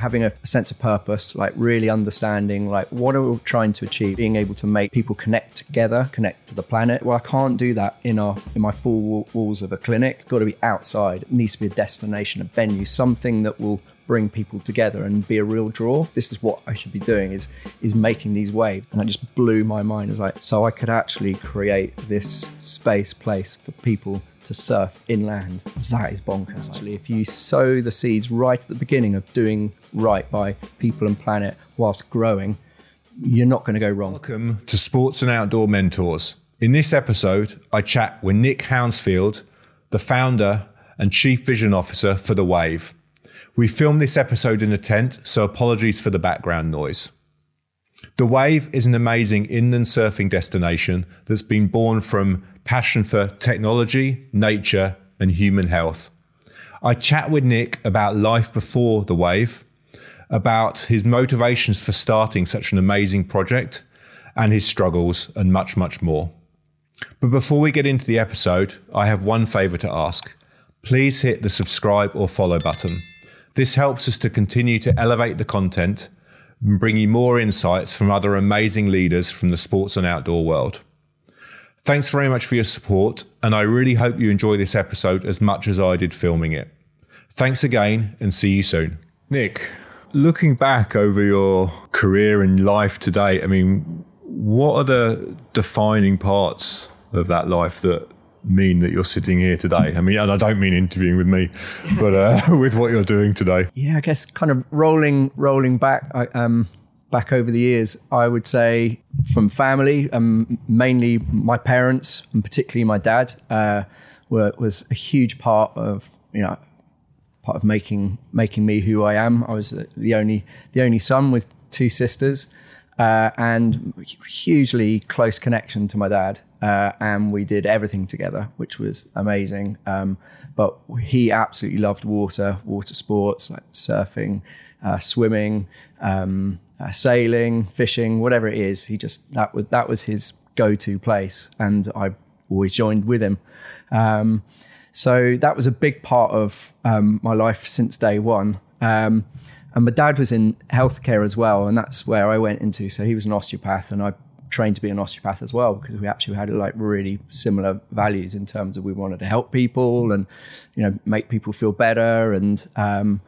having a sense of purpose, like really understanding like what are we trying to achieve, being able to make people connect together, connect to the planet. Well, I can't do that in our in my four walls of a clinic. It's got to be outside. It needs to be a destination, a venue, something that will bring people together and be a real draw. This is what I should be doing is is making these waves. And it just blew my mind. It's like so I could actually create this space place for people to surf inland. That is bonkers. Actually, if you sow the seeds right at the beginning of doing right by people and planet whilst growing, you're not going to go wrong. Welcome to Sports and Outdoor Mentors. In this episode, I chat with Nick Hounsfield, the founder and chief vision officer for The Wave. We filmed this episode in a tent, so apologies for the background noise. The Wave is an amazing inland surfing destination that's been born from passion for technology, nature, and human health. I chat with Nick about life before The Wave, about his motivations for starting such an amazing project, and his struggles, and much, much more. But before we get into the episode, I have one favour to ask. Please hit the subscribe or follow button. This helps us to continue to elevate the content and bring you more insights from other amazing leaders from the sports and outdoor world. Thanks very much for your support, and I really hope you enjoy this episode as much as I did filming it. Thanks again, and see you soon. Nick, looking back over your career and life today, I mean, what are the defining parts of that life that mean that you're sitting here today? I mean, and I don't mean interviewing with me, but uh, with what you're doing today. Yeah, I guess kind of rolling rolling back. Um, back over the years, I would say from family, um, mainly my parents and particularly my dad, uh, were was a huge part of you know part of making making me who I am. I was the only the only son with two sisters, uh, and hugely close connection to my dad. Uh, and we did everything together, which was amazing. Um, but he absolutely loved water, water sports like surfing, uh, swimming, um, uh, sailing, fishing, whatever it is. He just that was that was his go-to place, and I always joined with him. Um, so that was a big part of um, my life since day one. And my dad was in healthcare as well, and that's where I went into. So he was an osteopath, and I trained to be an osteopath as well because we actually had like really similar values in terms of we wanted to help people and you know make people feel better and um,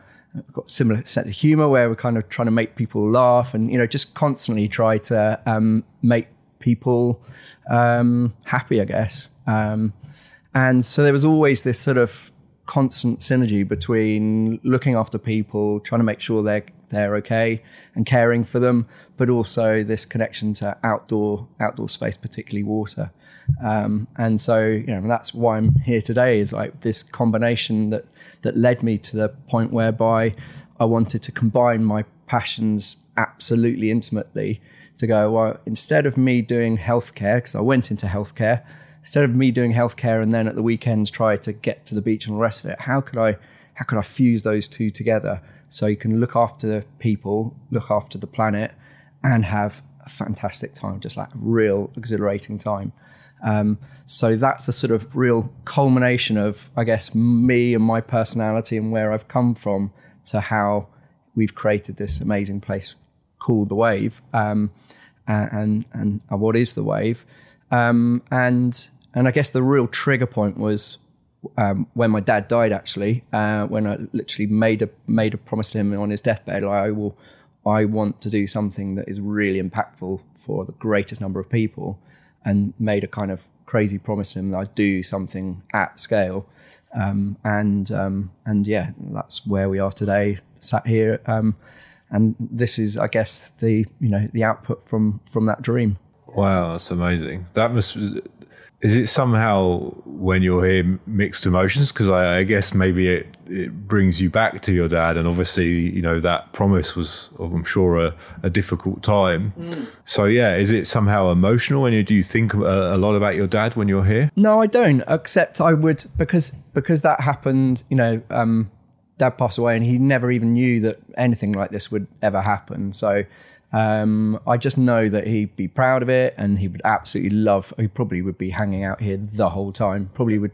got similar sense of humor where we're kind of trying to make people laugh and you know just constantly try to um, make people um, happy, I guess. Um, and so there was always this sort of constant synergy between looking after people, trying to make sure they're they're okay and caring for them, but also this connection to outdoor outdoor space, particularly water. Um, and so you know that's why I'm here today is like this combination that that led me to the point whereby I wanted to combine my passions absolutely intimately to go well instead of me doing healthcare because I went into healthcare instead of me doing healthcare and then at the weekends try to get to the beach and the rest of it how could I how could I fuse those two together so you can look after people look after the planet and have a fantastic time just like a real exhilarating time? Um, so that's the sort of real culmination of, I guess, me and my personality and where I've come from to how we've created this amazing place called the Wave, um, and, and, and what is the Wave, um, and and I guess the real trigger point was um, when my dad died. Actually, uh, when I literally made a made a promise to him on his deathbed, like, I will, I want to do something that is really impactful for the greatest number of people and made a kind of crazy promise to him that I'd do something at scale. Um, and um, and yeah, that's where we are today, sat here. Um, and this is, I guess, the you know the output from from that dream. Wow, that's amazing. That must is it somehow when you're here mixed emotions? Because I, I, guess maybe it, it brings you back to your dad, and obviously you know that promise was, I'm sure, a, a difficult time. Mm. So yeah, is it somehow emotional? And do you think a, a, lot about your dad when you're here? No, I don't. Except I would because because that happened. You know, um, dad passed away, and he never even knew that anything like this would ever happen. So um, I just know that he'd be proud of it and he would absolutely love, he probably would be hanging out here the whole time, probably would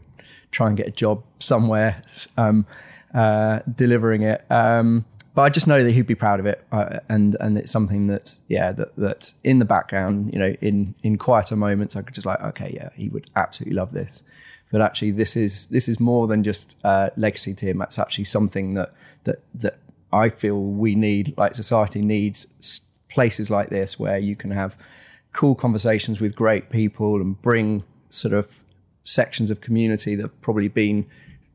try and get a job somewhere um, uh, delivering it. Um, but I just know that he'd be proud of it, uh, and and it's something that's yeah that that in the background, you know, in in quieter moments, I could just like okay, yeah, he would absolutely love this. But actually, this is this is more than just uh, legacy to him. That's actually something that that that I feel we need, like society needs places like this where you can have cool conversations with great people and bring sort of sections of community that have probably been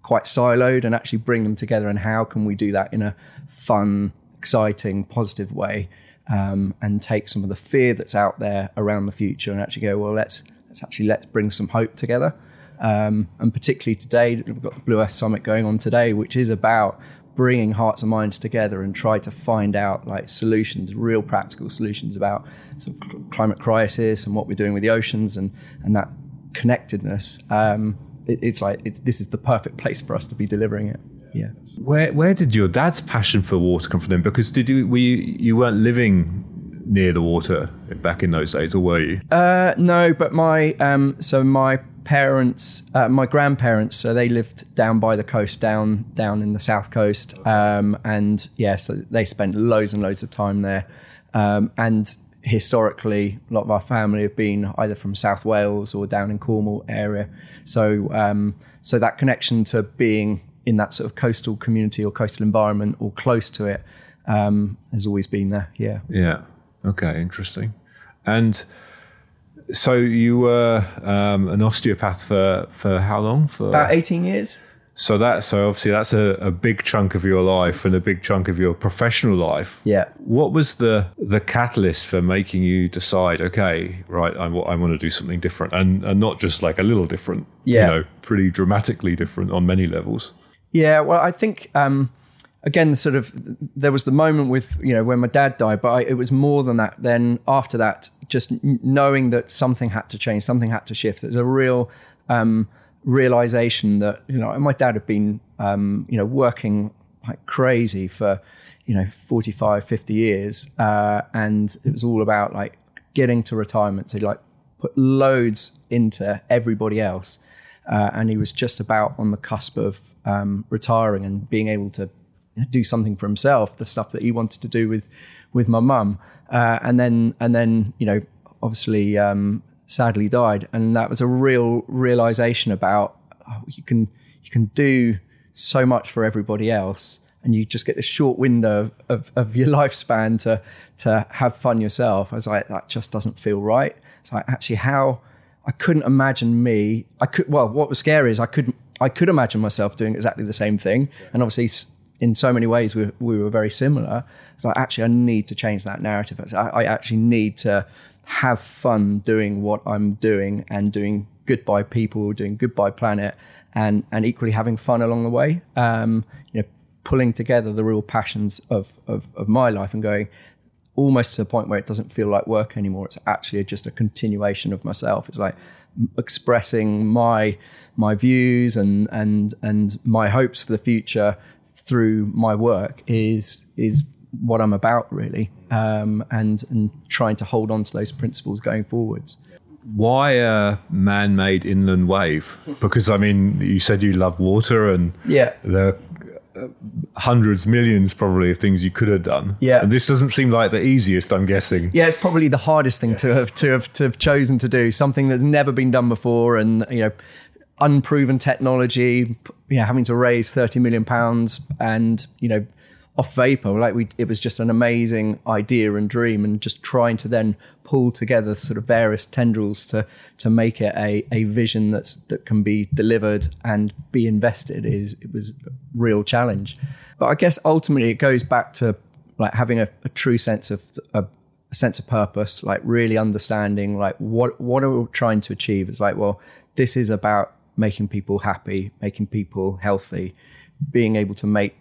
quite siloed and actually bring them together. And how can we do that in a fun exciting positive way um, and take some of the fear that's out there around the future and actually go well let's let's actually let's bring some hope together. Um, and particularly today we've got the blue earth summit going on today which is about bringing hearts and minds together and try to find out like solutions real practical solutions about sort of climate crisis and what we're doing with the oceans and and that connectedness um, it, it's like it's, this is the perfect place for us to be delivering it. Yeah. Where where did your dad's passion for water come from? Then? Because did you we you weren't living near the water back in those days, or were you? Uh, no, but my um, so my parents, uh, my grandparents, so they lived down by the coast, down down in the south coast, um, and yeah, so they spent loads and loads of time there, um, and historically, a lot of our family have been either from South Wales or down in Cornwall area. So, um, so that connection to being in that sort of coastal community or coastal environment or close to it um, has always been there. Yeah. Yeah. Okay. Interesting. And so you were um, an osteopath for for how long? For about eighteen years. So that so obviously that's a, a big chunk of your life and a big chunk of your professional life. Yeah. What was the the catalyst for making you decide? Okay, right, I, I want to do something different, and and not just like a little different. Yeah. You know, pretty dramatically different on many levels. Yeah. Well, I think. Um, again, sort of there was the moment with you know when my dad died, but I, it was more than that. Then after that, just knowing that something had to change, something had to shift. There's a real um, realization that you know my dad had been um, you know working like crazy for you know 45 50 years uh, and it was all about like getting to retirement so he like put loads into everybody else uh, and he was just about on the cusp of um, retiring and being able to do something for himself the stuff that he wanted to do with with my mum uh, and then and then you know obviously um, sadly died, and that was a real realization about oh, you can you can do so much for everybody else, and you just get this short window of, of your lifespan to to have fun yourself. I was like, that just doesn't feel right. So I actually how I couldn't imagine me. I could well, what was scary is I couldn't I could imagine myself doing exactly the same thing, and obviously in so many ways we, we were very similar. So actually, I need to change that narrative. I, I actually need to have fun doing what I'm doing and doing good by people, doing good by planet, and and equally having fun along the way. Um, you know, pulling together the real passions of, of of my life and going almost to the point where it doesn't feel like work anymore. It's actually just a continuation of myself. It's like expressing my my views and and and my hopes for the future through my work is is what I'm about really, um, and and trying to hold on to those principles going forwards. Why a man-made inland wave? Because I mean, you said you love water, and yeah, there are uh, hundreds, millions probably of things you could have done. Yeah, and this doesn't seem like the easiest. I'm guessing. Yeah, it's probably the hardest thing yes. to have to have to have chosen to do something that's never been done before, and you know unproven technology, you know, having to raise 30 million pounds and, you know, off vapor. Like we, it was just an amazing idea and dream, and just trying to then pull together sort of various tendrils to to make it a, a vision that's that can be delivered and be invested is it was a real challenge. But I guess ultimately it goes back to like having a, a true sense of a, a sense of purpose, like really understanding like what what are we trying to achieve. It's like well, this is about making people happy, making people healthy, being able to make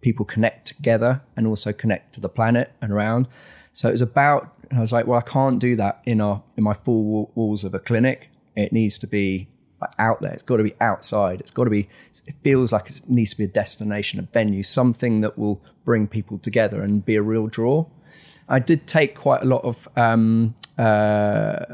people connect together and also connect to the planet and around. So it was about. I was like, well, I can't do that in our in my four walls of a clinic. It needs to be out there. It's got to be outside. It's got to be. It feels like it needs to be a destination, a venue, something that will bring people together and be a real draw. I did take quite a lot of um, uh,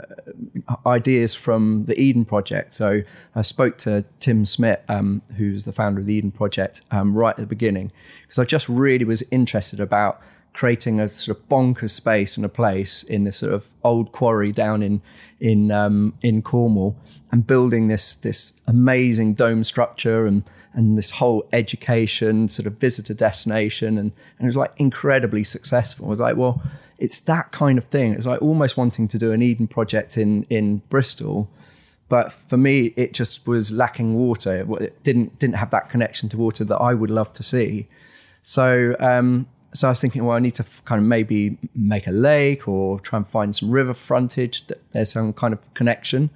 ideas from the Eden Project. So I spoke to Tim Smit, um, who's the founder of the Eden Project, um, right at the beginning, because I just really was interested about creating a sort of bonkers space and a place in this sort of old quarry down in in um, in Cornwall, and building this this amazing dome structure and and this whole education sort of visitor destination, and and it was like incredibly successful. I was like, well it's that kind of thing. It's like almost wanting to do an Eden project in in Bristol, but for me, it just was lacking water. It didn't didn't have that connection to water that I would love to see. So um, so I was thinking, well, I need to kind of maybe make a lake or try and find some river frontage that there's some kind of connection.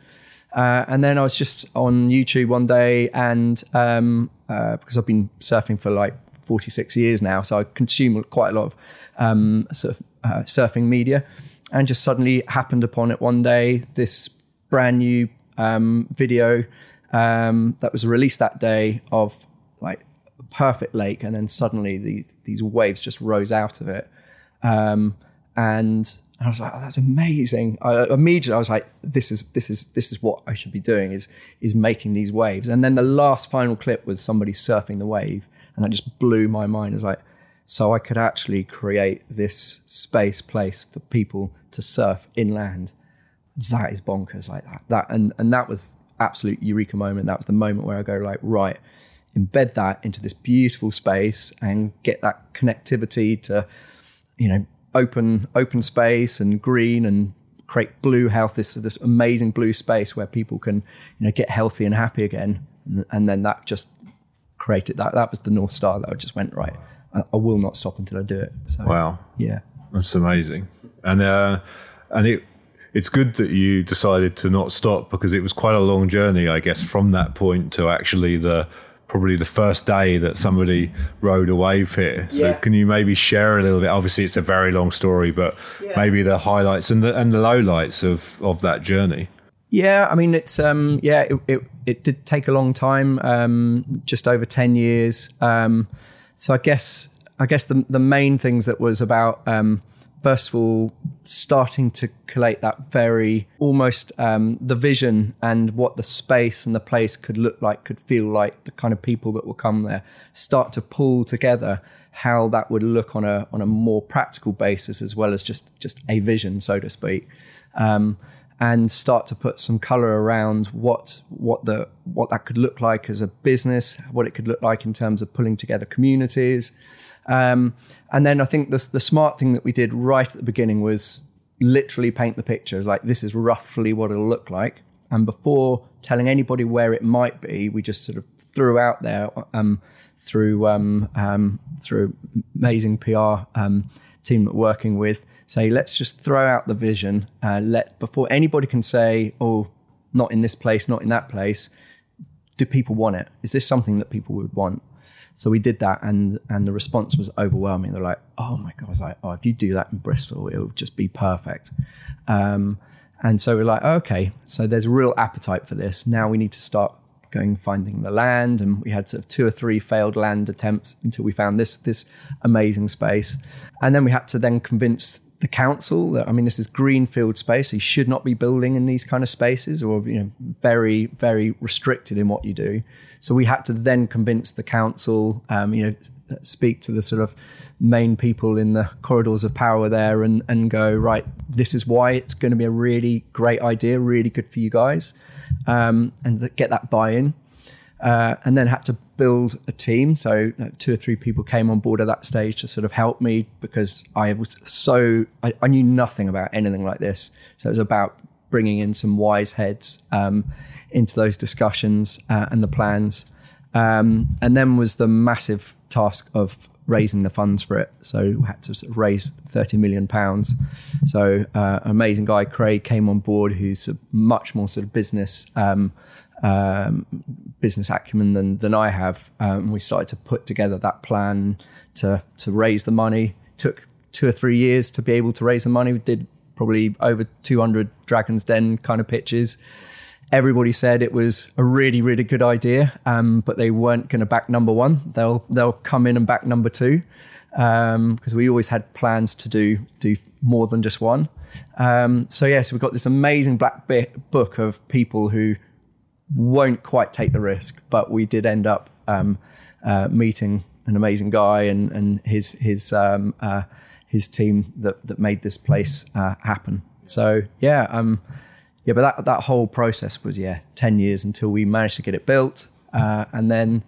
Uh, and then I was just on YouTube one day, and um, uh, because I've been surfing for like 46 years now, so I consume quite a lot of um, sort of uh, surfing media, and just suddenly happened upon it one day. This brand new um, video um, that was released that day of like a perfect lake, and then suddenly these these waves just rose out of it, um, and I was like, oh, "That's amazing!" I, immediately, I was like, "This is this is this is what I should be doing is is making these waves." And then the last final clip was somebody surfing the wave, and that just blew my mind. I was like, so I could actually create this space place for people to surf inland. That is bonkers like that. That and and that was absolute eureka moment. That was the moment where I go like, right, embed that into this beautiful space and get that connectivity to, you know, open open space and green and create blue health. This is this amazing blue space where people can you know get healthy and happy again. And, and then that just created that. That was the north star that I just went right. I, I will not stop until I do it. So, wow. Yeah. That's amazing. And, uh, and it, it's good that you decided to not stop because it was quite a long journey, I guess, from that point to actually the probably the first day that somebody rode a wave here. So yeah. can you maybe share a little bit? Obviously, it's a very long story, but yeah. maybe the highlights and the and the lowlights of of that journey. Yeah, I mean, it's um, yeah, it, it, it did take a long time, um, just over ten years. Um, so I guess I guess the the main things that was about um, first of all starting to collate that very almost um, the vision and what the space and the place could look like, could feel like, the kind of people that will come there. Start to pull together how that would look on a on a more practical basis as well as just just a vision, so to speak. Um, and start to put some color around what what the what that could look like as a business, what it could look like in terms of pulling together communities. Um, and then I think the, the smart thing that we did right at the beginning was literally paint the picture like this is roughly what it'll look like. And before telling anybody where it might be, we just sort of threw out there um, through um, um through amazing PR um, team that we're working with say, let's just throw out the vision. Uh, let before anybody can say, oh, not in this place, not in that place. Do people want it? Is this something that people would want? So we did that, and and the response was overwhelming. They're like, "Oh my god!" I was like, "Oh, if you do that in Bristol, it'll just be perfect." Um, and so we're like, "Okay." So there's a real appetite for this. Now we need to start going finding the land, and we had sort of two or three failed land attempts until we found this this amazing space, and then we had to then convince the council I mean this is greenfield space. So you should not be building in these kind of spaces, or you know, very very restricted in what you do. So we had to then convince the council, um, you know, speak to the sort of main people in the corridors of power there, and and go right. This is why it's going to be a really great idea, really good for you guys, um, and get that buy-in. Uh, and then had to build a team. So two or three people came on board at that stage to sort of help me because I was so I, I knew nothing about anything like this. So it was about bringing in some wise heads um, into those discussions uh, and the plans. Um, and then was the massive task of raising the funds for it. So we had to sort of raise 30 million pounds. So uh, amazing guy, Craig, came on board, who's much more sort of business um, um, business acumen than than I have. Um, we started to put together that plan to to raise the money. Took two or three years to be able to raise the money. We did probably over 200 Dragons Den kind of pitches. Everybody said it was a really, really good idea, um, but they weren't going to back number one. They'll they'll come in and back number two. because we always had plans to do do more than just one. Um, so yeah, so we've got this amazing black book of people who won't quite take the risk, but we did end up um, uh, meeting an amazing guy and and his his um, uh, his team that that made this place uh, happen. So yeah, um, yeah, but that that whole process was yeah ten years until we managed to get it built, uh, and then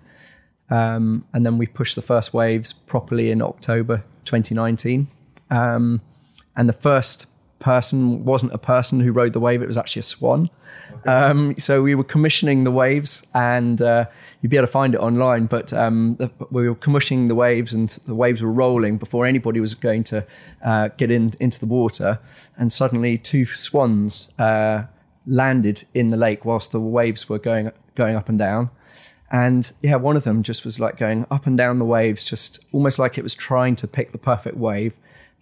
um, and then we pushed the first waves properly in October 2019. Um, and the first person wasn't a person who rode the wave; it was actually a swan. Um, so we were commissioning the waves, and uh, you'd be able to find it online. But um, the, we were commissioning the waves, and the waves were rolling before anybody was going to uh, get in into the water. And suddenly, two swans uh, landed in the lake whilst the waves were going going up and down. And yeah, one of them just was like going up and down the waves, just almost like it was trying to pick the perfect wave,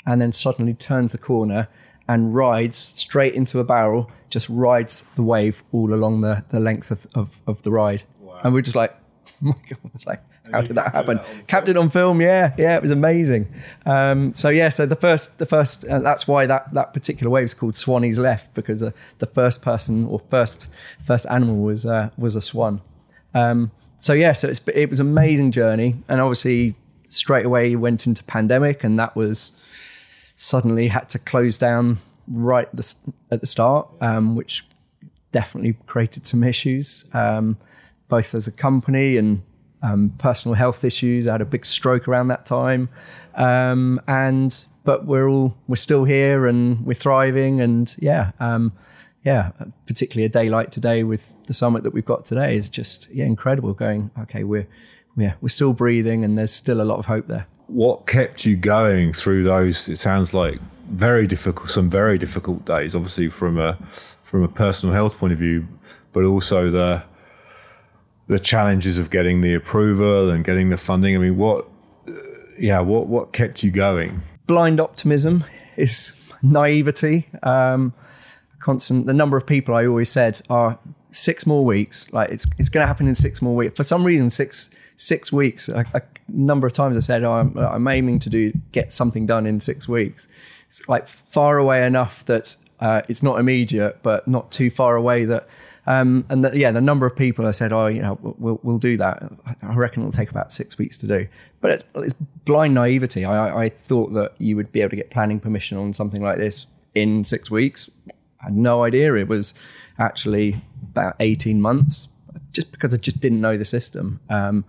and then suddenly turns the corner and rides straight into a barrel, just rides the wave all along the, the length of, of, of the ride. Wow. And we're just like, oh my God, like, how did that happen? Captured on film, yeah, yeah, it was amazing. Um, so yeah, so the first, the first, uh, that's why that that particular wave is called Swanie's Left because uh, the first person or first first animal was uh, was a swan. Um, so yeah, so it was amazing journey, and obviously straight away went into pandemic, and that was suddenly had to close down right at the start, um, which definitely created some issues, um, both as a company and um, personal health issues. I had a big stroke around that time, um, and but we're all we're still here and we're thriving, and yeah, um, yeah, particularly a day like today with the summit that we've got today is just yeah incredible. Going okay, we're yeah we're still breathing, and there's still a lot of hope there what kept you going through those? It sounds like very difficult, some very difficult days. Obviously, from a from a personal health point of view, but also the the challenges of getting the approval and getting the funding. I mean, what, yeah, what what kept you going? Blind optimism is naivety. Um, constant. The number of people I always said are six more weeks. Like it's it's going to happen in six more weeks. For some reason, six six weeks. A number of times I said, oh, I'm, I'm, aiming to do get something done in six weeks. It's like far away enough that uh, it's not immediate, but not too far away that. Um, and that, yeah, the number of people I said, oh, you know, we'll we'll do that. I reckon it'll take about six weeks to do. But it's, it's blind naivety. I, I thought that you would be able to get planning permission on something like this in six weeks. I had no idea it was actually about 18 months just because I just didn't know the system. Um,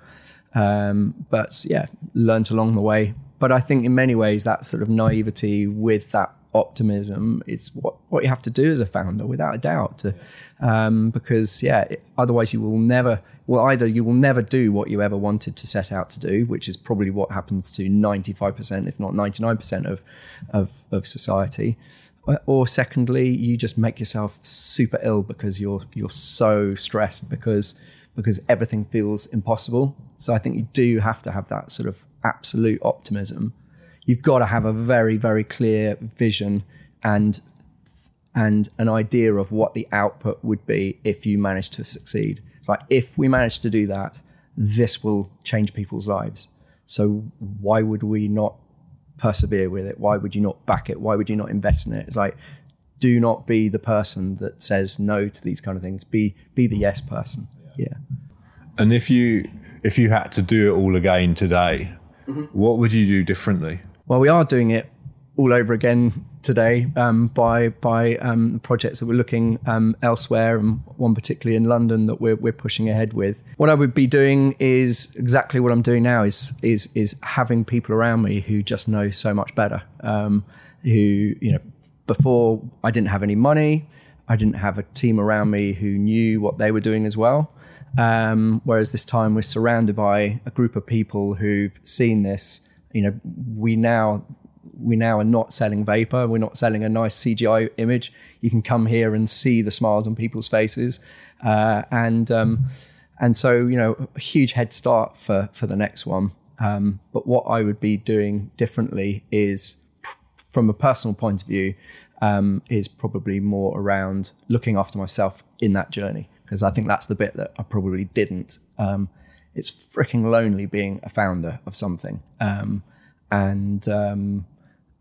um, but yeah, learnt along the way. But I think in many ways that sort of naivety with that optimism is what, what you have to do as a founder, without a doubt. To, um, because yeah, it, otherwise you will never. Well, either you will never do what you ever wanted to set out to do, which is probably what happens to ninety five percent, if not ninety nine percent of, of of society. Or secondly, you just make yourself super ill because you're you're so stressed because because everything feels impossible. So I think you do have to have that sort of absolute optimism. You've got to have a very, very clear vision and and an idea of what the output would be if you manage to succeed. Like if we manage to do that, this will change people's lives. So why would we not persevere with it? Why would you not back it? Why would you not invest in it? It's like do not be the person that says no to these kind of things. Be be the yes person. And if you if you had to do it all again today, mm-hmm. what would you do differently? Well, we are doing it all over again today um, by by um, projects that we're looking um, elsewhere, and one particularly in London that we're we're pushing ahead with. What I would be doing is exactly what I'm doing now is is is having people around me who just know so much better. Um, who you know, before I didn't have any money, I didn't have a team around me who knew what they were doing as well. Um, whereas this time we're surrounded by a group of people who've seen this. You know, we now we now are not selling vapor. We're not selling a nice CGI image. You can come here and see the smiles on people's faces, uh, and um, and so you know a huge head start for for the next one. Um, but what I would be doing differently is, from a personal point of view, um, is probably more around looking after myself in that journey because I think that's the bit that I probably didn't. Um, it's freaking lonely being a founder of something. Um, and um,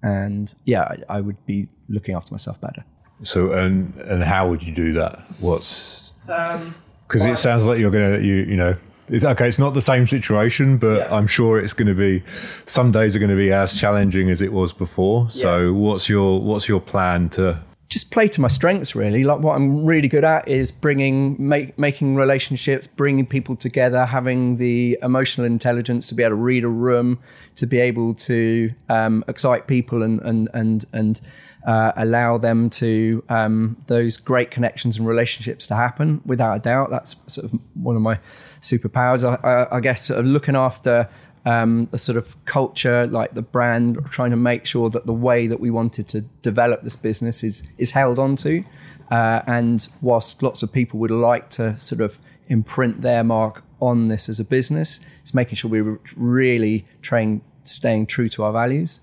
and yeah, I, I would be looking after myself better. So and and how would you do that? What's Um, because it sounds like you're gonna you you know it's okay. It's not the same situation, but Yeah. I'm sure it's going to be. Some days are going to be as challenging as it was before. So what's your what's your plan to? Just play to my strengths really. Like what i'm really good at is bringing make, making relationships bringing people together having the emotional intelligence to be able to read a room to be able to um, excite people and and and and uh, allow them to um, those great connections and relationships to happen without a doubt. That's sort of one of my superpowers. I, I, I guess sort of looking after um, the sort of culture, like the brand, trying to make sure that the way that we wanted to develop this business is is held onto. Uh, and whilst lots of people would like to sort of imprint their mark on this as a business, it's making sure we're really trying staying true to our values.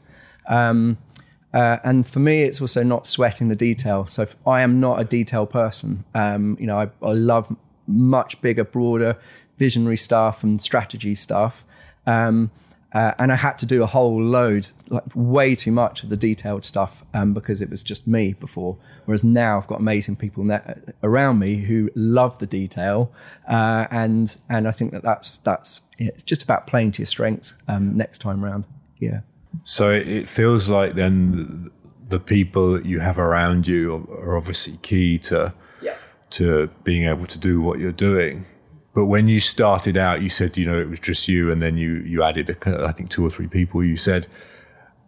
Um, uh, and for me, it's also not sweating the detail. So I am not a detail person. Um, you know, I, I love much bigger, broader, visionary stuff and strategy stuff. Um, uh, and I had to do a whole load, like way too much of the detailed stuff um, because it was just me before. Whereas now I've got amazing people ne- around me who love the detail, uh, and and I think that that's that's it's just about playing to your strengths um, next time round. Yeah. So it feels like then the people that you have around you are obviously key to Yeah. to being able to do what you're doing. But when you started out, you said you know it was just you, and then you you added a, I think two or three people. You said,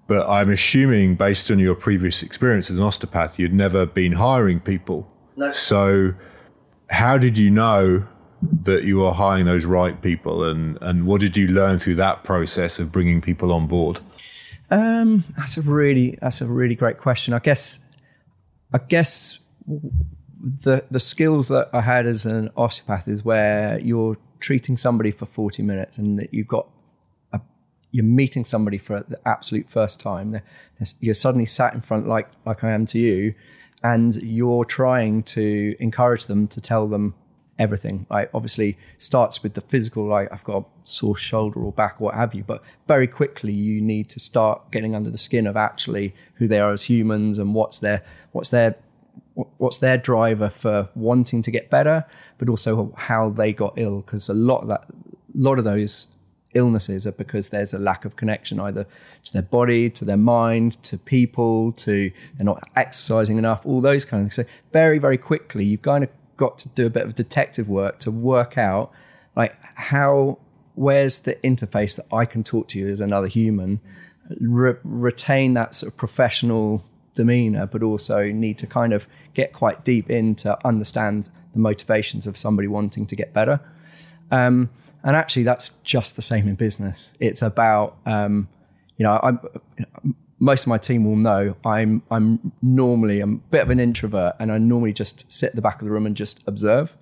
but I'm assuming based on your previous experience as an osteopath, you'd never been hiring people. No. So how did you know that you were hiring those right people, and and what did you learn through that process of bringing people on board? Um, that's a really that's a really great question. I guess I guess the the skills that I had as an osteopath is where you're treating somebody for 40 minutes and that you've got a, you're meeting somebody for the absolute first time. You're suddenly sat in front like like I am to you, and you're trying to encourage them to tell them everything. Like obviously starts with the physical, like I've got a sore shoulder or back or what have you, but very quickly you need to start getting under the skin of actually who they are as humans and what's their what's their what's their driver for wanting to get better, but also how they got ill. Because a lot of that, a lot of those illnesses are because there's a lack of connection either to their body, to their mind, to people, to they're not exercising enough, all those kind of things. So very, very quickly, you've kind of got to do a bit of detective work to work out like how where's the interface that I can talk to you as another human, re- retain that sort of professional demeanor, but also need to kind of get quite deep in to understand the motivations of somebody wanting to get better. Um, and actually, that's just the same in business. It's about, um, you know, I'm, most of my team will know I'm I'm normally I'm a bit of an introvert, and I normally just sit at the back of the room and just observe,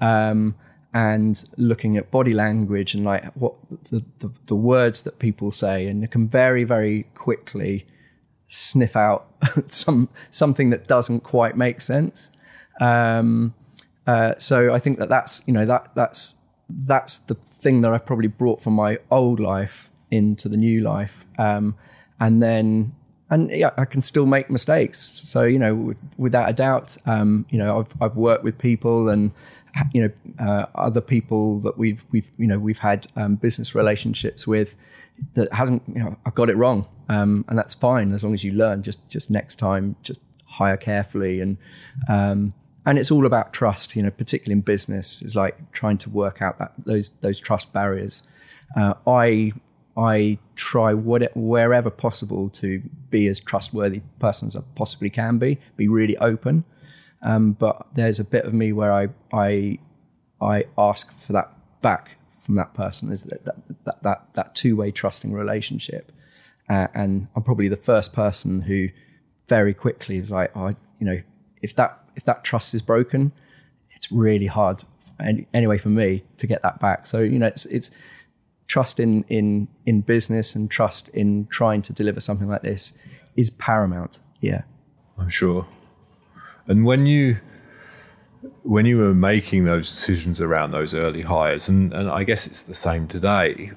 um, and looking at body language and like what the, the the words that people say, and you can very very quickly sniff out some something that doesn't quite make sense. Um, uh, so I think that that's you know that that's that's the thing that I've probably brought from my old life into the new life, um, and then and yeah, I can still make mistakes. So you know, w- without a doubt, um, you know, I've I've worked with people and you know uh, other people that we've we've you know we've had um, business relationships with that hasn't you know I got it wrong, um, and that's fine as long as you learn. Just just next time, just hire carefully and. Um, and it's all about trust, you know, particularly in business, is like trying to work out that those those trust barriers. Uh, I I try what, wherever possible to be as trustworthy person as I possibly can be, be really open. Um, but there's a bit of me where I I I ask for that back from that person is that that that that, that two way trusting relationship, uh, and I'm probably the first person who very quickly is like, oh, you know, if that if that trust is broken, it's really hard any, anyway for me to get that back. So you know, it's it's trust in in in business and trust in trying to deliver something like this is paramount. Yeah. I'm sure. And when you when you were making those decisions around those early hires, and, and I guess it's the same today,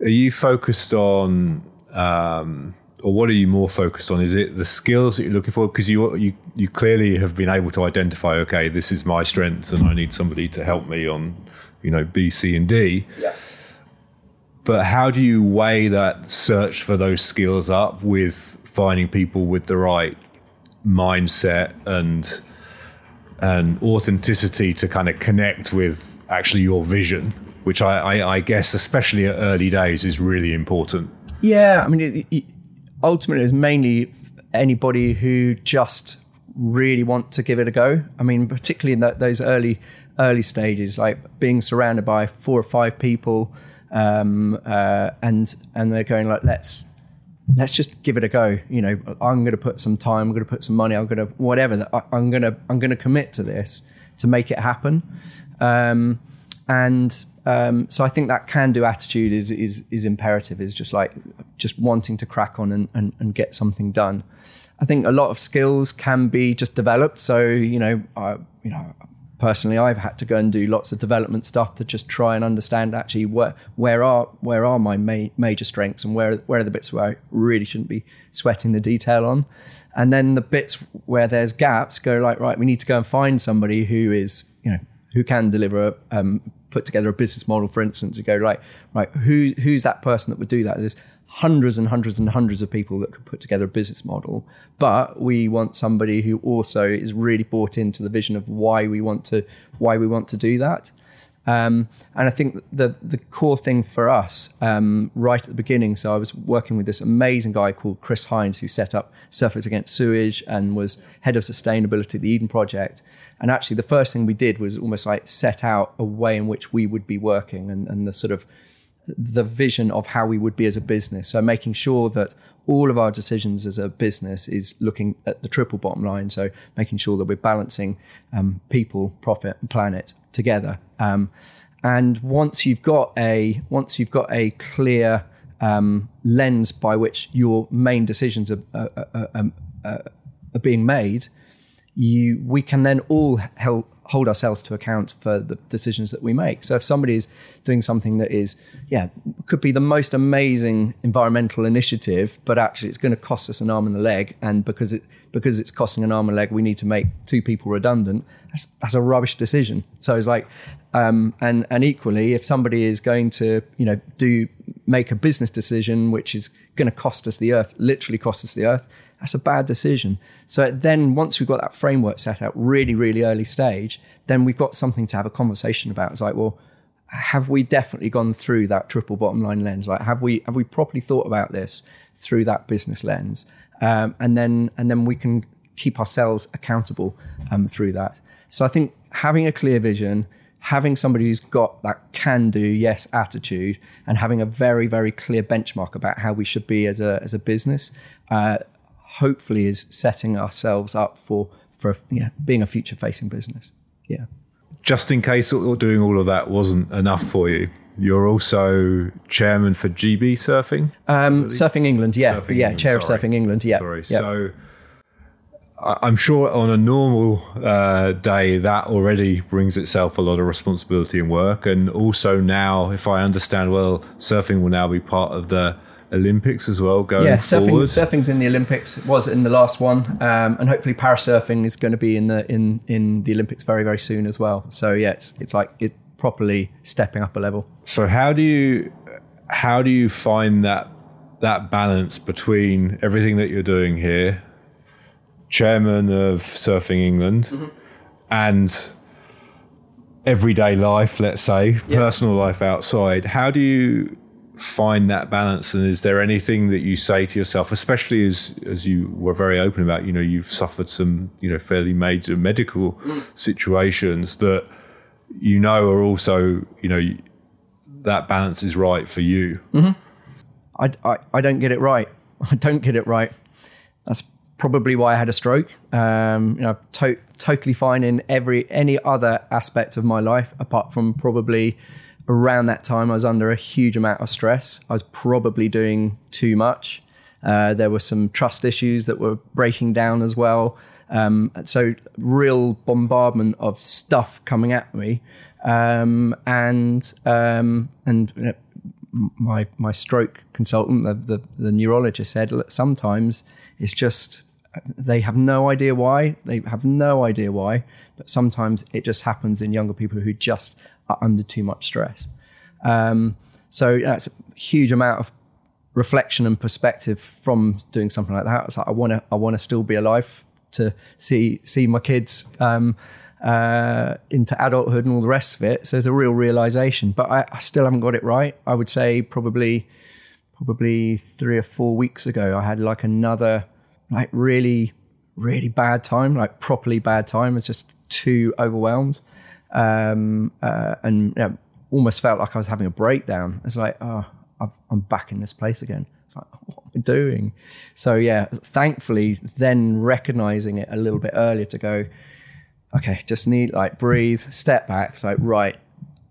are you focused on um, or what are you more focused on? Is it the skills that you're looking for? Because you you you clearly have been able to identify, okay, this is my strengths, and I need somebody to help me on, you know, B, C, and D. Yeah. But how do you weigh that search for those skills up with finding people with the right mindset and and authenticity to kind of connect with actually your vision, which I, I, I guess, especially at early days, is really important. Yeah, I mean, it, it, ultimately, it's mainly anybody who just really want to give it a go. I mean, particularly in that, those early early stages, like being surrounded by four or five people, um, uh, and and they're going like, let's let's just give it a go. You know, I'm going to put some time, I'm going to put some money, I'm going to whatever. I'm going to I'm going to commit to this to make it happen. Um, and um, so I think that can do attitude is is is imperative. Is just like just wanting to crack on and, and, and get something done. I think a lot of skills can be just developed. So you know, I, you know, personally, I've had to go and do lots of development stuff to just try and understand actually where where are where are my ma- major strengths and where where are the bits where I really shouldn't be sweating the detail on, and then the bits where there's gaps, go like right, we need to go and find somebody who is you know who can deliver um, put together a business model, for instance, to go right right who who's that person that would do that? There's hundreds and hundreds and hundreds of people that could put together a business model. But we want somebody who also is really bought into the vision of why we want to why we want to do that. Um, and I think the the core thing for us um, right at the beginning. So I was working with this amazing guy called Chris Hines, who set up Surfers Against Sewage and was head of sustainability at the Eden Project. And actually, the first thing we did was almost like set out a way in which we would be working and, and the sort of the vision of how we would be as a business. So making sure that all of our decisions as a business is looking at the triple bottom line. So making sure that we're balancing um, people, profit, and planet together. Um, and once you've got a once you've got a clear um, lens by which your main decisions are, are, are, are, being made, you we can then all help hold ourselves to account for the decisions that we make. So if somebody is doing something that is, yeah, could be the most amazing environmental initiative, but actually it's going to cost us an arm and a leg, and because it because it's costing an arm and a leg, we need to make two people redundant. That's, that's a rubbish decision. So it's like, um, and and equally, if somebody is going to, you know, do make a business decision which is going to cost us the earth, literally cost us the earth, that's a bad decision. So then once we've got that framework set out really, really early stage, then we've got something to have a conversation about. It's like, well, have we definitely gone through that triple bottom line lens? Like, have we have we properly thought about this through that business lens? Um, and then and then we can keep ourselves accountable um, through that. So I think having a clear vision, having somebody who's got that can do yes attitude, and having a very very clear benchmark about how we should be as a as a business, uh, hopefully is setting ourselves up for for yeah, being a future facing business. Yeah. Just in case doing all of that wasn't enough for you, you're also chairman for GB Surfing. Um, Surfing England, yeah, Surfing yeah, England, chair sorry. of Surfing England, yeah. Sorry, so. I'm sure on a normal uh, day that already brings itself a lot of responsibility and work, and also now, if I understand well, surfing will now be part of the Olympics as well going yeah, surfing, forward. surfing's in the Olympics. Was in the last one, um, and hopefully parasurfing is going to be in the in in the Olympics very very soon as well. So yeah, it's it's like it properly stepping up a level. So how do you how do you find that that balance between everything that you're doing here, chairman of Surfing England, mm-hmm. and everyday life, let's say, personal life outside? How do you find that balance and is there anything that you say to yourself especially as as you were very open about you know you've suffered some you know fairly major medical situations that you know are also you know that balance is right for you? Mm-hmm. I, I, I don't get it right. I don't get it right. That's probably why i had a stroke. Um, you know to- totally fine in every any other aspect of my life apart from probably around that time, I was under a huge amount of stress. I was probably doing too much. Uh, there were some trust issues that were breaking down as well. Um, so, real bombardment of stuff coming at me. Um, and um, and my my stroke consultant, the, the, the neurologist said, sometimes it's just they have no idea why. They have no idea why, but sometimes it just happens in younger people who just are under too much stress. Um, so that's a huge amount of reflection and perspective from doing something like that. It's like I want to, I want to still be alive to see see my kids um, uh, into adulthood and all the rest of it. So there's a real realization, but I, I still haven't got it right. I would say probably probably three or four weeks ago, I had like another like really really bad time, like properly bad time. I was just too overwhelmed, um, uh, and you know, almost felt like I was having a breakdown. It's like, oh, i am back in this place again. It's like, what am I doing? So yeah, thankfully, then recognizing it a little bit earlier to go, okay, just need like breathe, step back. It's like right,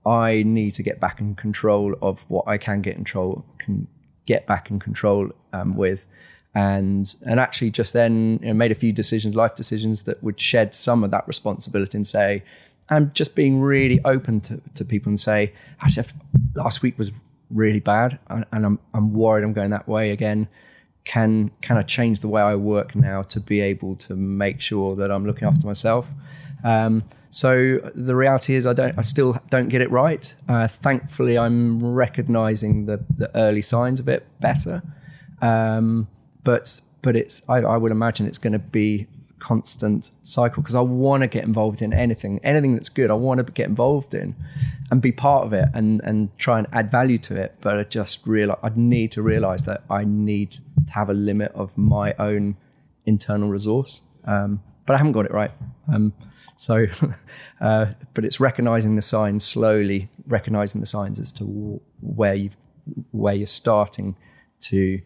I need to get back in control of what I can get control, can get back in control um, with and and actually just then you know, made a few decisions, life decisions that would shed some of that responsibility and say, and just being really open to, to people and say, actually, last week was really bad, and, and I'm I'm worried I'm going that way again. Can can I change the way I work now to be able to make sure that I'm looking after myself? Um, so the reality is, I don't, I still don't get it right. Uh, thankfully, I'm recognizing the the early signs of it better. Um, but but it's I, I would imagine it's going to be constant cycle because I want to get involved in anything, anything that's good. I want to get involved in and be part of it and and try and add value to it. But I just realize I need to realize that I need to have a limit of my own internal resource. Um, but I haven't got it right. Um, so, uh, but it's recognizing the signs slowly, recognizing the signs as to where you've where you're starting to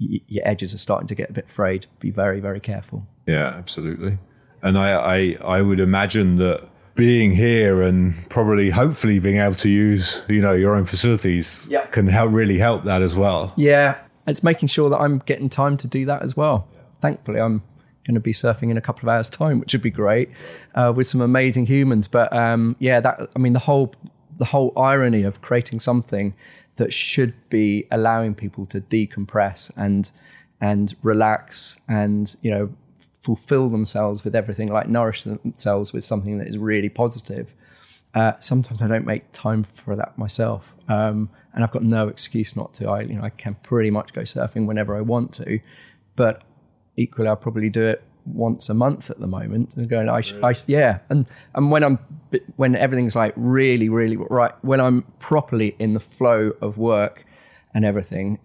your edges are starting to get a bit frayed. Be very, very careful. Yeah, absolutely. And I, I, I would imagine that being here and probably hopefully being able to use you know your own facilities yeah. can help really help that as well yeah it's making sure that i'm getting time to do that as well thankfully i'm going to be surfing in a couple of hours time which would be great uh, with some amazing humans but um, yeah that i mean the whole the whole irony of creating something that should be allowing people to decompress and and relax and you know fulfill themselves with everything like nourish themselves with something that is really positive uh, sometimes I don't make time for that myself. Um, and I've got no excuse not to. I you know I can pretty much go surfing whenever I want to but equally I'll probably do it once a month at the moment and going I, really? I yeah. And and when I'm when everything's like really really right when I'm properly in the flow of work and everything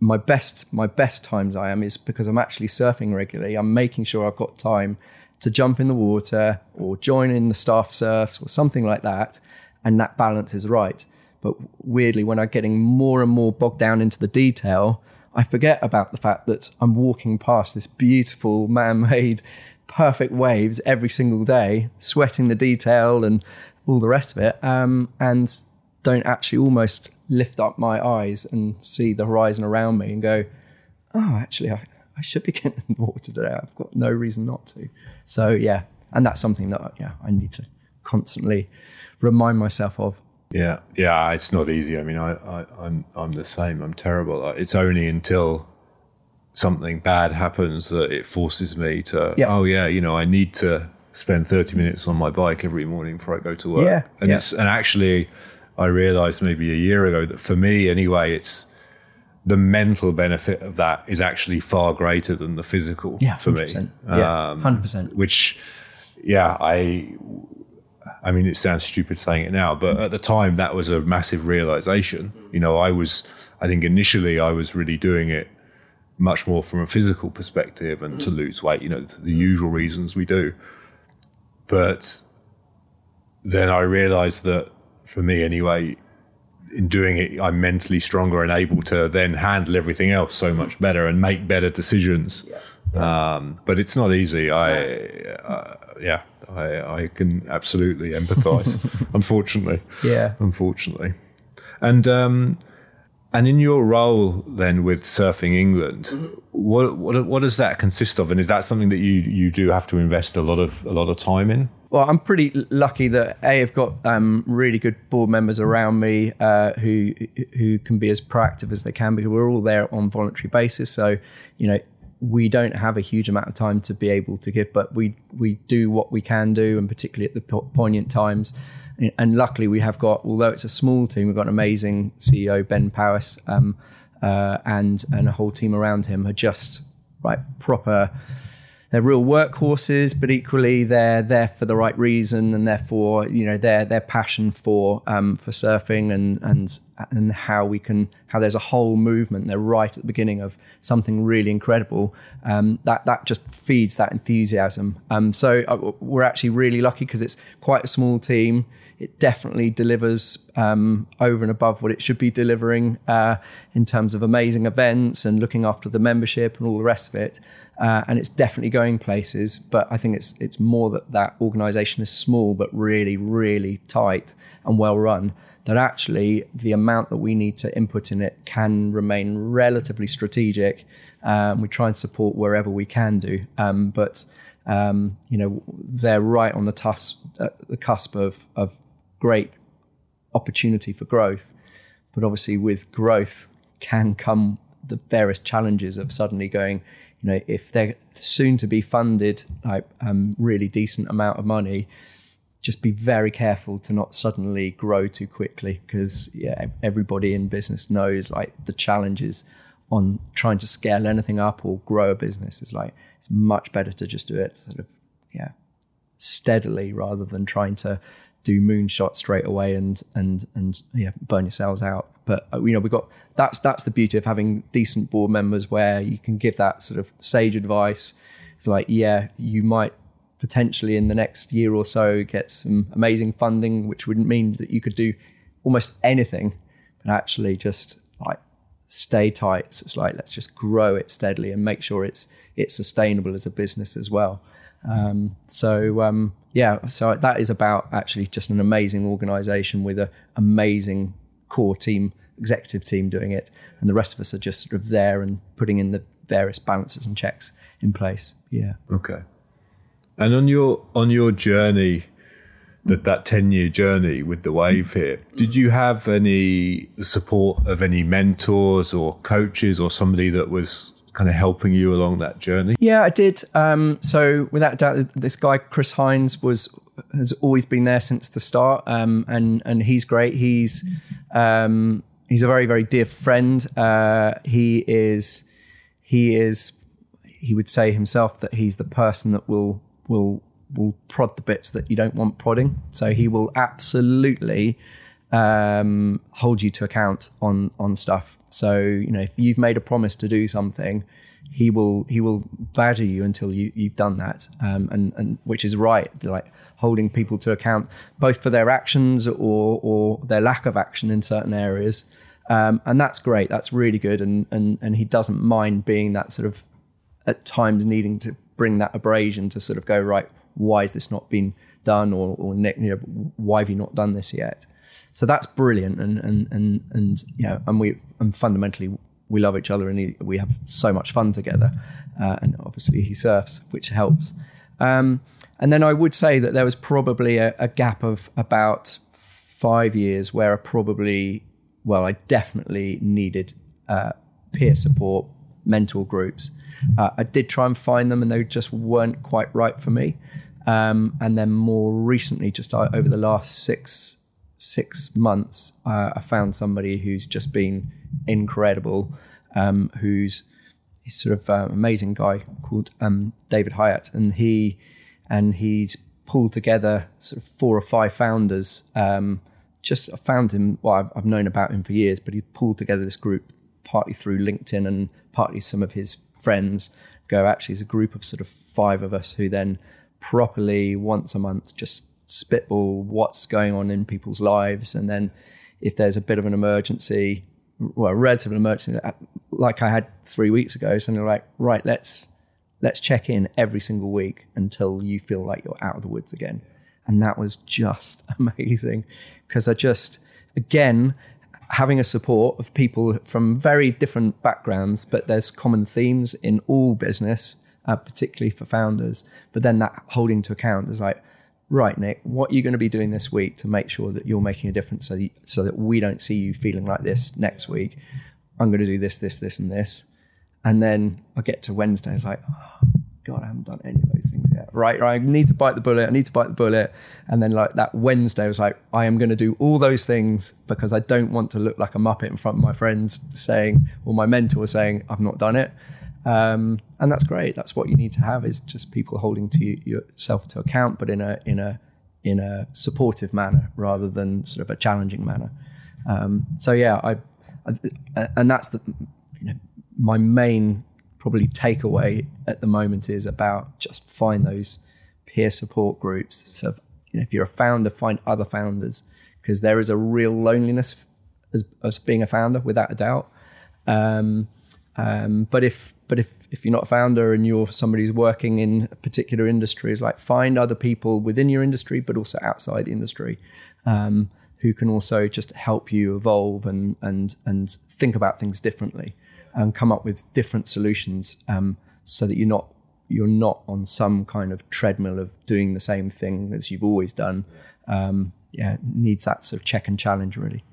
my best my best times I am is because I'm actually surfing regularly. I'm making sure I've got time to jump in the water or join in the staff surfs or something like that. And that balance is right. But weirdly when I'm getting more and more bogged down into the detail I forget about the fact that I'm walking past this beautiful man made perfect waves every single day, sweating the detail and all the rest of it, um, and don't actually almost lift up my eyes and see the horizon around me and go, oh, actually, I, I should be getting in the water today. I've got no reason not to. So, yeah, and that's something that yeah, I need to constantly remind myself of. Yeah, yeah, it's not easy. I mean, I, I I'm I'm the same. I'm terrible. It's only until something bad happens that it forces me to. Yeah. Oh yeah, you know, I need to spend 30 minutes on my bike every morning before I go to work. Yeah, and yeah. it's and actually, I realized maybe a year ago that for me anyway, it's the mental benefit of that is actually far greater than the physical yeah, for 100%. me. Yeah, um, hundred percent. Which, yeah, I I mean, it sounds stupid saying it now, but at the time, that was a massive realization. You know, I was, I think initially I was really doing it much more from a physical perspective and to lose weight, you know, the usual reasons we do. But then I realized that for me anyway, in doing it, I'm mentally stronger and able to then handle everything else so much better and make better decisions. Yeah. Yeah. Um, but it's not easy. I, uh, yeah, I, I can absolutely empathise. unfortunately, yeah, unfortunately, and um, And in your role then with Surfing England, mm-hmm. what, what what does that consist of? And is that something that you you do have to invest a lot of a lot of time in? Well, I'm pretty lucky that a I've got um, really good board members around me uh, who who can be as proactive as they can because we're all there on voluntary basis. So you know we don't have a huge amount of time to be able to give, but we we do what we can do, and particularly at the poignant times. And luckily, we have got, although it's a small team, we've got an amazing CEO, Ben Powis, um, uh, and and a whole team around him are just right proper they're real workhorses, but equally they're there for the right reason, and therefore you know their their passion for um, for surfing and and and how we can how there's a whole movement. They're right at the beginning of something really incredible. Um, that that just feeds that enthusiasm. Um, so uh, we're actually really lucky because it's quite a small team it definitely delivers um, over and above what it should be delivering uh, in terms of amazing events and looking after the membership and all the rest of it. Uh, and it's definitely going places, but I think it's it's more that that organisation is small but really really tight and well run. That actually the amount that we need to input in it can remain relatively strategic. Um, we try and support wherever we can do, um, but um, you know they're right on the, tus- uh, the cusp of, of great opportunity for growth. But obviously, with growth can come the various challenges of suddenly going, you know, if they're soon to be funded like um, really decent amount of money, just be very careful to not suddenly grow too quickly because yeah, everybody in business knows like the challenges on trying to scale anything up or grow a business is like it's much better to just do it sort of yeah steadily rather than trying to do moonshot straight away and and and yeah burn yourselves out. But uh, you know we've got that's that's the beauty of having decent board members where you can give that sort of sage advice. It's like yeah you might potentially in the next year or so get some amazing funding which would mean that you could do almost anything but actually just like stay tight. So it's like let's just grow it steadily and make sure it's it's sustainable as a business as well um, so um, yeah, so that is about actually just an amazing organization with an amazing core team, executive team doing it, and the rest of us are just sort of there and putting in the various balances and checks in place. Yeah. Okay. And on your on your journey, that that ten year journey with the wave here, did you have any support of any mentors or coaches or somebody that was kind of helping you along that journey? Yeah, I did. Um, so without doubt, this guy Chris Hines was has always been there since the start, um, and and he's great. He's um, he's a very very dear friend. Uh, he is he is he would say himself that he's the person that will will will prod the bits that you don't want prodding. So he will absolutely um, hold you to account on on stuff. So you know, if you've made a promise to do something, he will he will badger you until you you've done that, um, and and which is right, like holding people to account both for their actions or or their lack of action in certain areas, um, and that's great. That's really good, and and and he doesn't mind being that sort of at times needing to bring that abrasion to sort of go right. Why has this not been done, or or you know, why have you not done this yet? So that's brilliant, and and and and you know, and we and fundamentally we love each other, and he, we have so much fun together. Uh, and obviously he surfs, which helps. Um, and then I would say that there was probably a, a gap of about five years where I probably, well, I definitely needed uh, peer support, mentor groups. Uh, I did try and find them, and they just weren't quite right for me. Um, and then more recently, just uh, over the last six six months, uh, I found somebody who's just been incredible, um, who's sort of uh, amazing guy called um, David Hyatt, and he and he's pulled together sort of four or five founders. Um, just I found him. Well, I've, I've known about him for years, but he pulled together this group partly through LinkedIn and partly some of his friends. Go actually, as a group of sort of five of us who then properly once a month just spitball what's going on in people's lives, and then if there's a bit of an emergency, well, a relative emergency, uh, like I had three weeks ago, so they're like, right, let's let's check in every single week until you feel like you're out of the woods again, and that was just amazing because I just again having a support of people from very different backgrounds, but there's common themes in all business, uh, particularly for founders. But then that holding to account is like, right, Nick, what are you going to be doing this week to make sure that you're making a difference so, that, so that we don't see you feeling like this next week? I'm going to do this, this, this, and this. And then I get to Wednesday, it's like, oh, God, I haven't done any of those things yet. Right, right. I need to bite the bullet. I need to bite the bullet. And then like that Wednesday was like, I am going to do all those things because I don't want to look like a muppet in front of my friends saying, or my mentor saying, I've not done it. Um, and that's great. That's what you need to have is just people holding to you, yourself to account, but in a in a in a supportive manner rather than sort of a challenging manner. Um, so yeah, I, I, and that's the you know my main probably takeaway at the moment is about just find those peer support groups. So you know, if you're a founder, find other founders because there is a real loneliness as, as being a founder, without a doubt. Um, um, but if but if if you're not a founder and you're somebody who's working in a particular industry, is like find other people within your industry, but also outside the industry, um, who can also just help you evolve and and and think about things differently, and come up with different solutions, um, so that you're not you're not on some kind of treadmill of doing the same thing as you've always done. Um, yeah, needs that sort of check and challenge really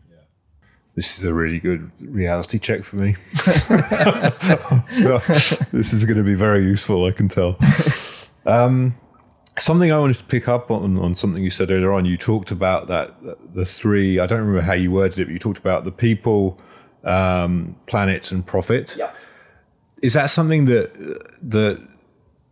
this is a really good reality check for me. this is going to be very useful, I can tell. Um, something I wanted to pick up on, on something you said earlier on. You talked about that the three. I don't remember how you worded it, but you talked about the people, um, planet, and profit. Yeah. Is that something that that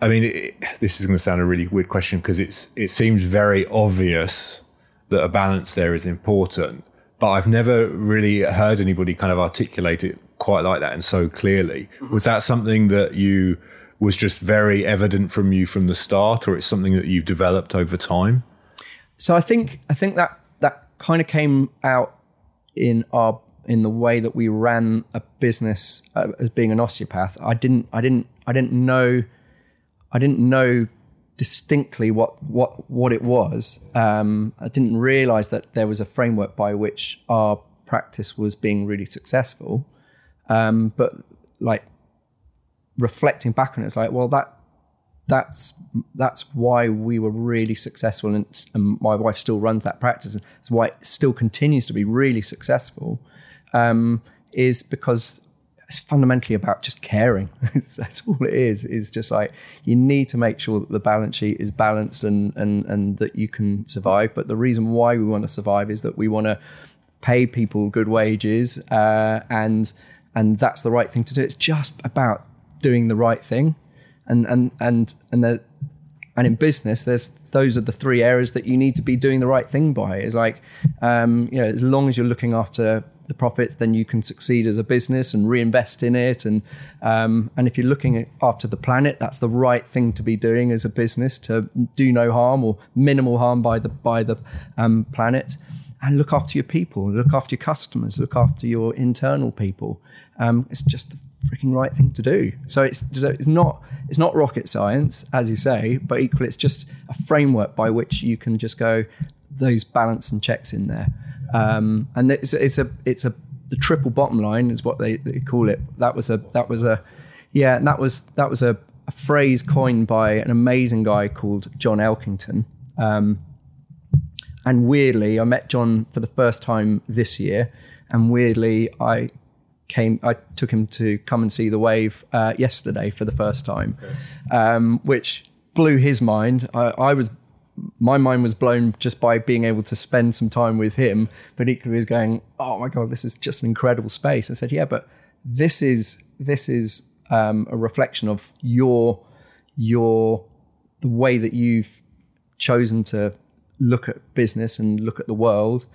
I mean, it, this is going to sound a really weird question because it's it seems very obvious that a balance there is important but I've never really heard anybody kind of articulate it quite like that and so clearly. Mm-hmm. Was that something that you was just very evident from you from the start, or it's something that you've developed over time? So I think I think that that kind of came out in our in the way that we ran a business uh, as being an osteopath. I didn't I didn't I didn't know I didn't know distinctly what what what it was. Um, I didn't realize that there was a framework by which our practice was being really successful. Um, but like reflecting back on it, it's like, well, that that's that's why we were really successful, and, and my wife still runs that practice, and it's why it still continues to be really successful. Um, is because it's fundamentally about just caring. that's all it is. Is just like you need to make sure that the balance sheet is balanced and and and that you can survive. But the reason why we want to survive is that we want to pay people good wages, uh, and and that's the right thing to do. It's just about doing the right thing, and and and and the and in business, there's those are the three areas that you need to be doing the right thing by. Is like, um, you know, as long as you're looking after the profits, then you can succeed as a business and reinvest in it. And um, and if you're looking after the planet, that's the right thing to be doing as a business to do no harm or minimal harm by the by the um, planet. And look after your people, look after your customers, look after your internal people. Um, it's just the freaking right thing to do. So it's so it's not it's not rocket science, as you say, but equally it's just a framework by which you can just go those balance and checks in there. Um, and it's, it's a it's a the triple bottom line is what they, they call it. That was a that was a yeah, and that was that was a, a phrase coined by an amazing guy called John Elkington. Um, and weirdly, I met John for the first time this year, and weirdly, I came I took him to come and see the wave uh, yesterday for the first time, okay. um, which blew his mind. I, I was my mind was blown just by being able to spend some time with him. But equally, was going, "Oh my god, this is just an incredible space." I said, "Yeah, but this is this is um, a reflection of your your the way that you've chosen to look at business and look at the world."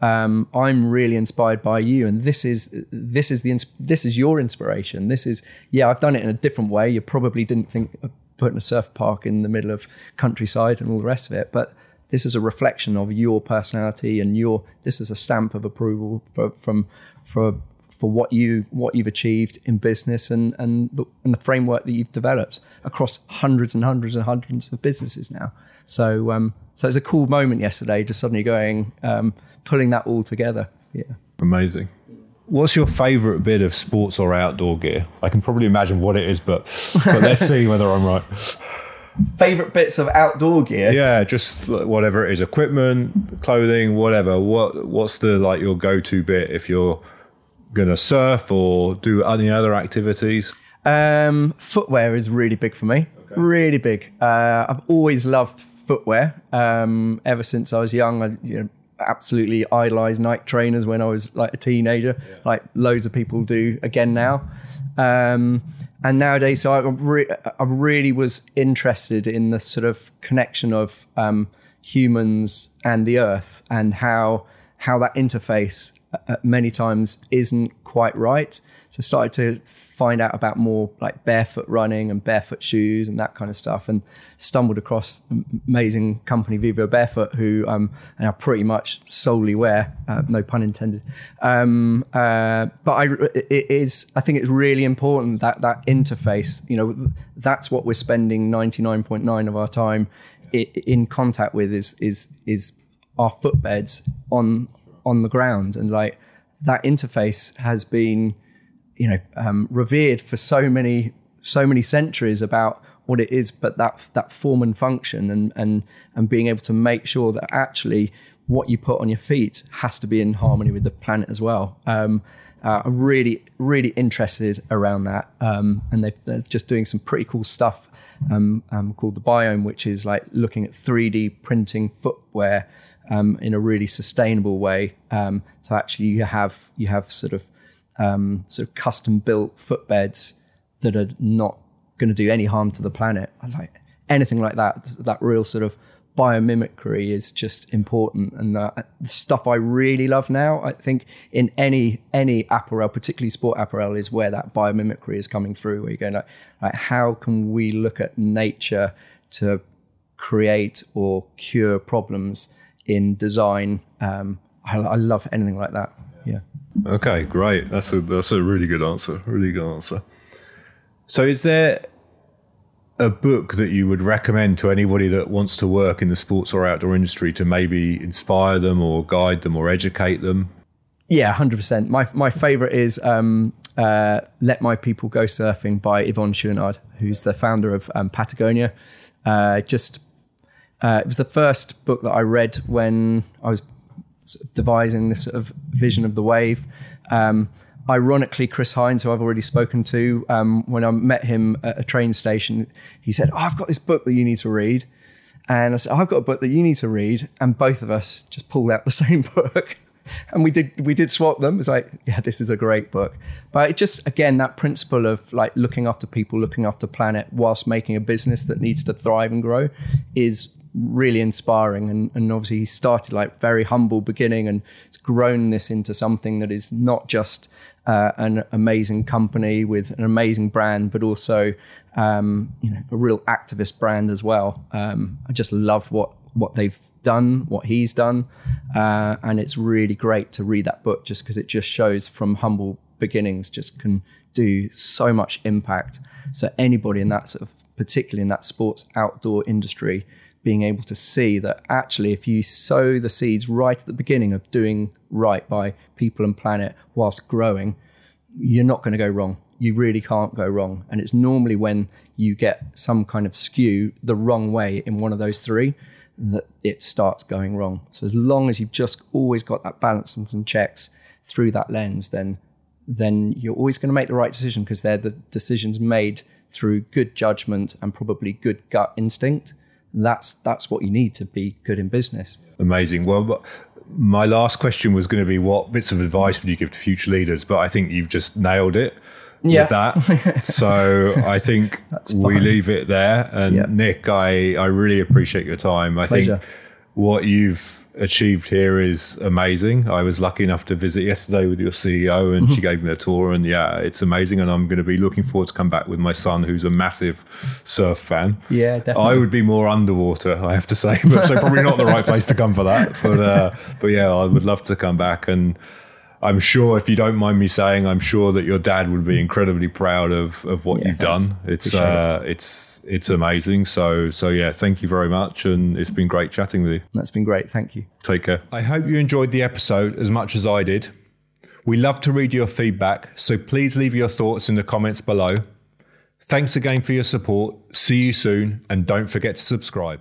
Um, I'm really inspired by you, and this is this is the this is your inspiration. This is yeah, I've done it in a different way. You probably didn't think putting a surf park in the middle of countryside and all the rest of it. But this is a reflection of your personality and your. This is a stamp of approval for, from for for what you what you've achieved in business and and the, and the framework that you've developed across hundreds and hundreds and hundreds of businesses now. So um, so it's a cool moment yesterday, just suddenly going um, pulling that all together. Yeah. Amazing. What's your favourite bit of sports or outdoor gear? I can probably imagine what it is, but, but let's see whether I'm right. Favorite bits of outdoor gear? Yeah, just whatever it is, equipment, clothing, whatever. What what's the like your go-to bit if you're gonna surf or do any other activities? Um, footwear is really big for me. Really big. Uh, I've always loved footwear. Um, ever since I was young, I you know, absolutely idolized Nike trainers when I was like a teenager, like loads of people do again now. Um, and nowadays, so I, re- I really was interested in the sort of connection of um, humans and the earth and how how that interface uh, many times isn't quite right. So I started to find out about more like barefoot running and barefoot shoes and that kind of stuff, and stumbled across amazing company Vivo Barefoot, who um, now pretty much solely wear, uh, no pun intended. Um, uh, but I, it is, I think it's really important that that interface, you know, that's what we're spending ninety nine point nine of our time in contact with is is is our footbeds on on the ground, and like that interface has been you know um, revered for so many so many centuries about what it is, but that that form and function and and and being able to make sure that actually what you put on your feet has to be in harmony with the planet as well. Um, uh, I'm really really interested around that, um, and they, they're just doing some pretty cool stuff um, um, called the Biome, which is like looking at 3D printing footwear um, in a really sustainable way. Um, so actually, you have you have sort of um, sort of custom built footbeds that are not going to do any harm to the planet. Like anything like that. That real sort of biomimicry is just important, and the, the stuff I really love now. I think in any any apparel, particularly sport apparel, is where that biomimicry is coming through. Where you're going like, like how can we look at nature to create or cure problems in design? Um, I, I love anything like that. Yeah. Okay, great. That's a that's a really good answer. Really good answer. So, is there a book that you would recommend to anybody that wants to work in the sports or outdoor industry to maybe inspire them or guide them or educate them? Yeah, hundred percent. My my favorite is um, uh, "Let My People Go Surfing" by Yvon Chouinard, who's the founder of um, Patagonia. Uh, just uh, it was the first book that I read when I was sort of devising this sort of vision of the wave. Um, ironically, Chris Hines, who I've already spoken to, um, when I met him at a train station, he said, oh, I've got this book that you need to read. And I said, oh, I've got a book that you need to read. And both of us just pulled out the same book. and we did we did swap them. It's like, yeah, this is a great book. But it just again that principle of like looking after people, looking after planet, whilst making a business that needs to thrive and grow, is really inspiring. And, and obviously, he started like very humble beginning and it's grown this into something that is not just uh, an amazing company with an amazing brand, but also um, you know a real activist brand as well. Um, I just love what what they've done, what he's done, uh, and it's really great to read that book just because it just shows from humble beginnings just can do so much impact. So anybody in that sort of, particularly in that sports outdoor industry, being able to see that actually, if you sow the seeds right at the beginning of doing right by people and planet whilst growing, you're not going to go wrong. You really can't go wrong. And it's normally when you get some kind of skew the wrong way in one of those three that it starts going wrong. So as long as you've just always got that balance and some checks through that lens, then then you're always going to make the right decision because they're the decisions made through good judgment and probably good gut instinct that's that's what you need to be good in business. Amazing. Well, my last question was going to be what bits of advice would you give to future leaders? But I think you've just nailed it yeah. with that. so I think we leave it there. And yeah. Nick, I, I really appreciate your time. I Pleasure. think what you've achieved here is amazing. I was lucky enough to visit yesterday with your CEO, and mm-hmm. she gave me a tour. And yeah, it's amazing. And I'm going to be looking forward to come back with my son, who's a massive surf fan. Yeah, definitely. I would be more underwater, I have to say, but so probably not the right place to come for that. But uh, but yeah, I would love to come back and. I'm sure, if you don't mind me saying, I'm sure that your dad would be incredibly proud of, of what yeah, you've thanks. done. It's uh, it. it's it's amazing. So so yeah, thank you very much, and it's been great chatting with you. That's been great. Thank you. Take care. I hope you enjoyed the episode as much as I did. We love to read your feedback, so please leave your thoughts in the comments below. Thanks again for your support. See you soon, and don't forget to subscribe.